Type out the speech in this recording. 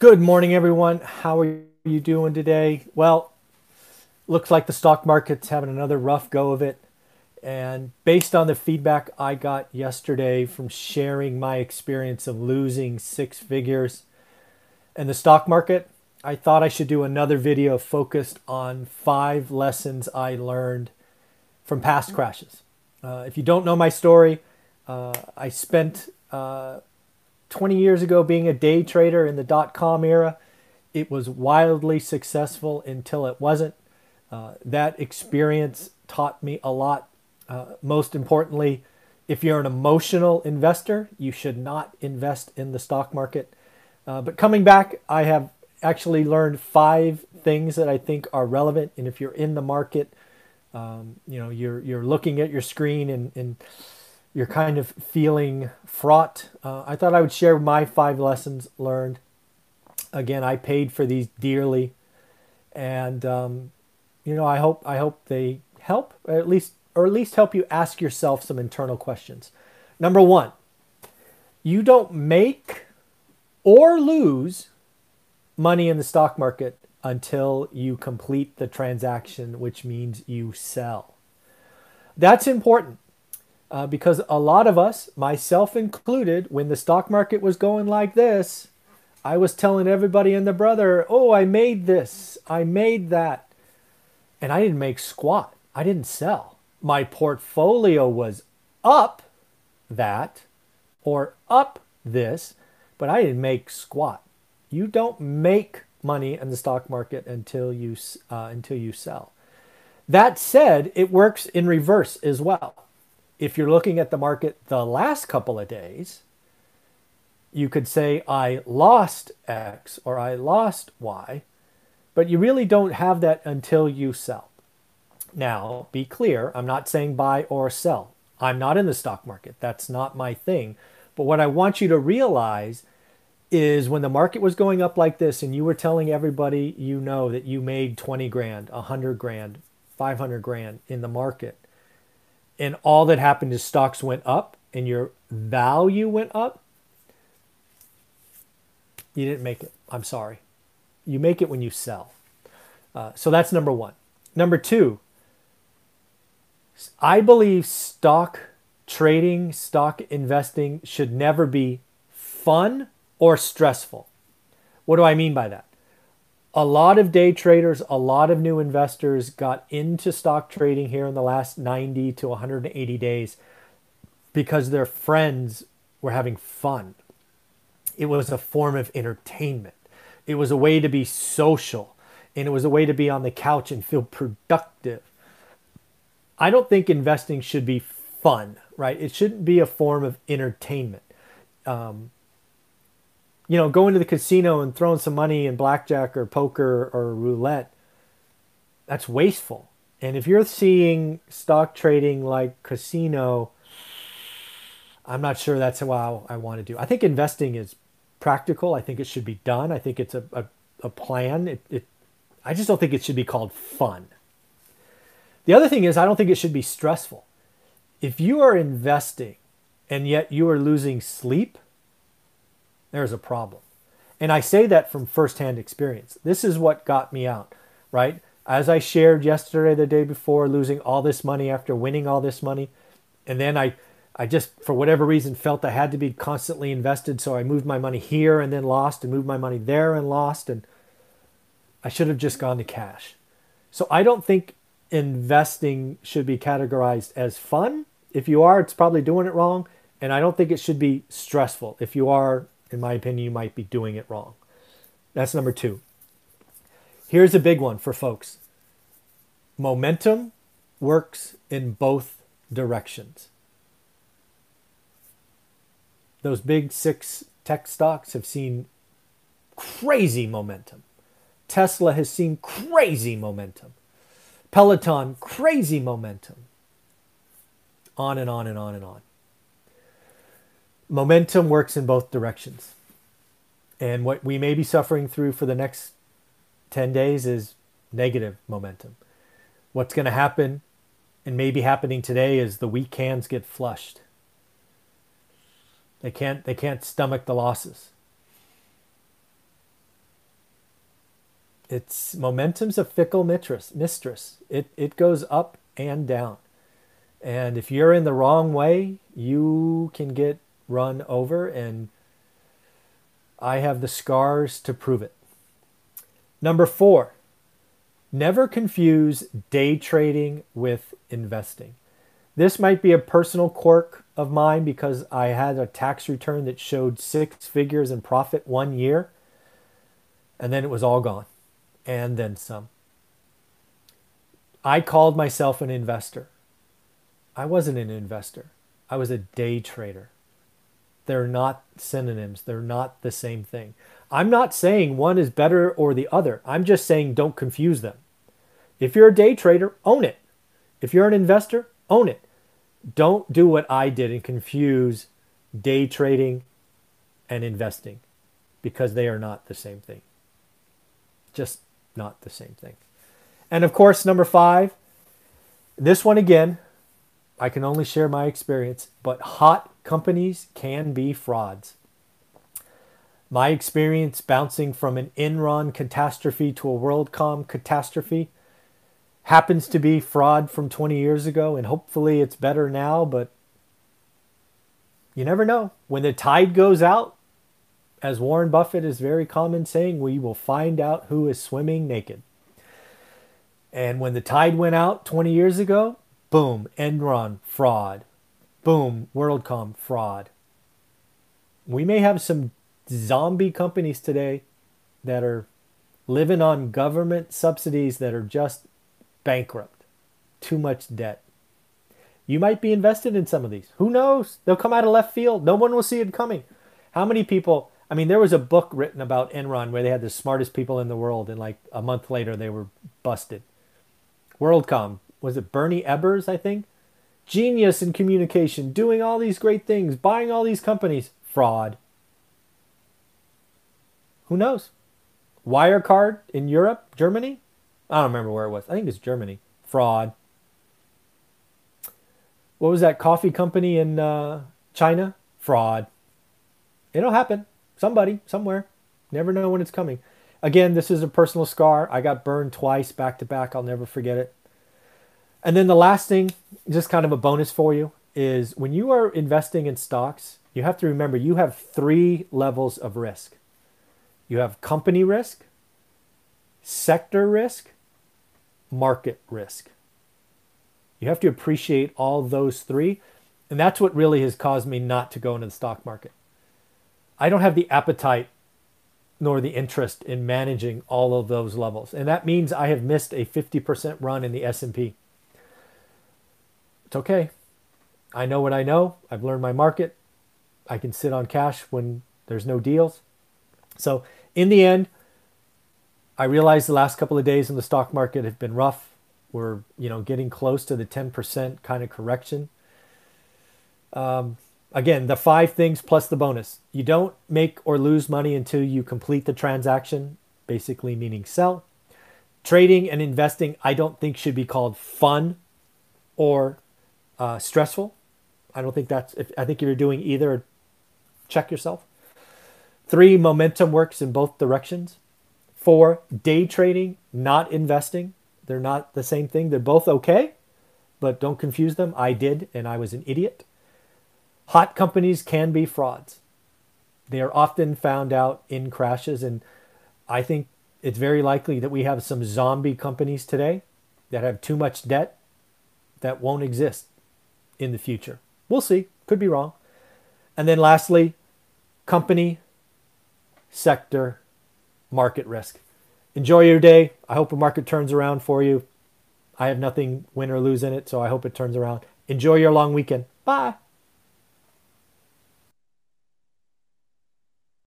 Good morning, everyone. How are you doing today? Well, looks like the stock market's having another rough go of it. And based on the feedback I got yesterday from sharing my experience of losing six figures in the stock market, I thought I should do another video focused on five lessons I learned from past crashes. Uh, if you don't know my story, uh, I spent uh, 20 years ago being a day trader in the dot com era. It was wildly successful until it wasn't. Uh, that experience taught me a lot. Uh, most importantly, if you're an emotional investor, you should not invest in the stock market. Uh, but coming back, I have actually learned five things that I think are relevant. And if you're in the market, um, you know, you're you're looking at your screen and, and you're kind of feeling fraught, uh, I thought I would share my five lessons learned. Again, I paid for these dearly, and um, you know, I hope I hope they help, at least or at least help you ask yourself some internal questions. Number one, you don't make or lose money in the stock market until you complete the transaction, which means you sell. That's important uh, because a lot of us, myself included, when the stock market was going like this, I was telling everybody and the brother, oh, I made this, I made that. And I didn't make squat. I didn't sell. My portfolio was up that or up this, but I didn't make squat. You don't make money in the stock market until you uh, until you sell. That said, it works in reverse as well if you're looking at the market the last couple of days, you could say, I lost X or I lost Y, but you really don't have that until you sell. Now, be clear, I'm not saying buy or sell. I'm not in the stock market. That's not my thing. But what I want you to realize is when the market was going up like this and you were telling everybody you know that you made 20 grand, 100 grand, 500 grand in the market, and all that happened is stocks went up and your value went up, you didn't make it. I'm sorry. You make it when you sell. Uh, so that's number one. Number two, I believe stock trading, stock investing should never be fun or stressful. What do I mean by that? A lot of day traders, a lot of new investors got into stock trading here in the last 90 to 180 days because their friends were having fun. It was a form of entertainment. It was a way to be social and it was a way to be on the couch and feel productive. I don't think investing should be fun, right? It shouldn't be a form of entertainment. Um, you know, going to the casino and throwing some money in blackjack or poker or roulette, that's wasteful. And if you're seeing stock trading like casino, I'm not sure that's how I want to do. I think investing is practical. I think it should be done. I think it's a, a, a plan. It, it, I just don't think it should be called fun. The other thing is, I don't think it should be stressful. If you are investing and yet you are losing sleep, there's a problem. And I say that from firsthand experience. This is what got me out, right? As I shared yesterday, the day before, losing all this money after winning all this money. And then I, I just, for whatever reason, felt I had to be constantly invested. So I moved my money here and then lost, and moved my money there and lost. And I should have just gone to cash. So I don't think investing should be categorized as fun. If you are, it's probably doing it wrong. And I don't think it should be stressful. If you are, in my opinion, you might be doing it wrong. That's number two. Here's a big one for folks momentum works in both directions. Those big six tech stocks have seen crazy momentum. Tesla has seen crazy momentum. Peloton, crazy momentum. On and on and on and on momentum works in both directions. And what we may be suffering through for the next 10 days is negative momentum. What's going to happen and may be happening today is the weak hands get flushed. They can't they can't stomach the losses. It's momentum's a fickle mistress. Mistress. It it goes up and down. And if you're in the wrong way, you can get run over and I have the scars to prove it. Number 4. Never confuse day trading with investing. This might be a personal quirk of mine because I had a tax return that showed six figures in profit one year and then it was all gone and then some. I called myself an investor. I wasn't an investor, I was a day trader. They're not synonyms, they're not the same thing. I'm not saying one is better or the other. I'm just saying don't confuse them. If you're a day trader, own it. If you're an investor, own it. Don't do what I did and confuse day trading and investing because they are not the same thing. Just not the same thing. And of course, number five, this one again, I can only share my experience, but hot companies can be frauds. My experience bouncing from an Enron catastrophe to a WorldCom catastrophe happens to be fraud from 20 years ago, and hopefully it's better now, but you never know. When the tide goes out, as Warren Buffett is very common saying, we will find out who is swimming naked. And when the tide went out 20 years ago, boom, Enron fraud. Boom, WorldCom fraud. We may have some zombie companies today that are living on government subsidies that are just bankrupt, too much debt. You might be invested in some of these. Who knows? They'll come out of left field. No one will see it coming. How many people? I mean, there was a book written about Enron where they had the smartest people in the world, and like a month later, they were busted. WorldCom, was it Bernie Ebbers? I think? Genius in communication, doing all these great things, buying all these companies. Fraud. Who knows? Wirecard in Europe, Germany? I don't remember where it was. I think it's Germany. Fraud. What was that coffee company in uh, China? Fraud. It'll happen. Somebody, somewhere. Never know when it's coming. Again, this is a personal scar. I got burned twice back to back. I'll never forget it. And then the last thing, just kind of a bonus for you, is when you are investing in stocks, you have to remember you have three levels of risk. You have company risk, sector risk, market risk. You have to appreciate all those three. And that's what really has caused me not to go into the stock market. I don't have the appetite nor the interest in managing all of those levels. And that means I have missed a 50% run in the S&P. It's okay. I know what I know. I've learned my market. I can sit on cash when there's no deals. So, in the end, I realize the last couple of days in the stock market have been rough. We're, you know, getting close to the 10% kind of correction. Um, again, the five things plus the bonus. You don't make or lose money until you complete the transaction, basically meaning sell. Trading and investing, I don't think should be called fun or uh, stressful. I don't think that's, if, I think if you're doing either, check yourself. Three, momentum works in both directions. Four, day trading, not investing. They're not the same thing. They're both okay, but don't confuse them. I did, and I was an idiot. Hot companies can be frauds. They are often found out in crashes, and I think it's very likely that we have some zombie companies today that have too much debt that won't exist in the future. We'll see. Could be wrong. And then lastly, company, sector, market risk. Enjoy your day. I hope the market turns around for you. I have nothing win or lose in it, so I hope it turns around. Enjoy your long weekend. Bye.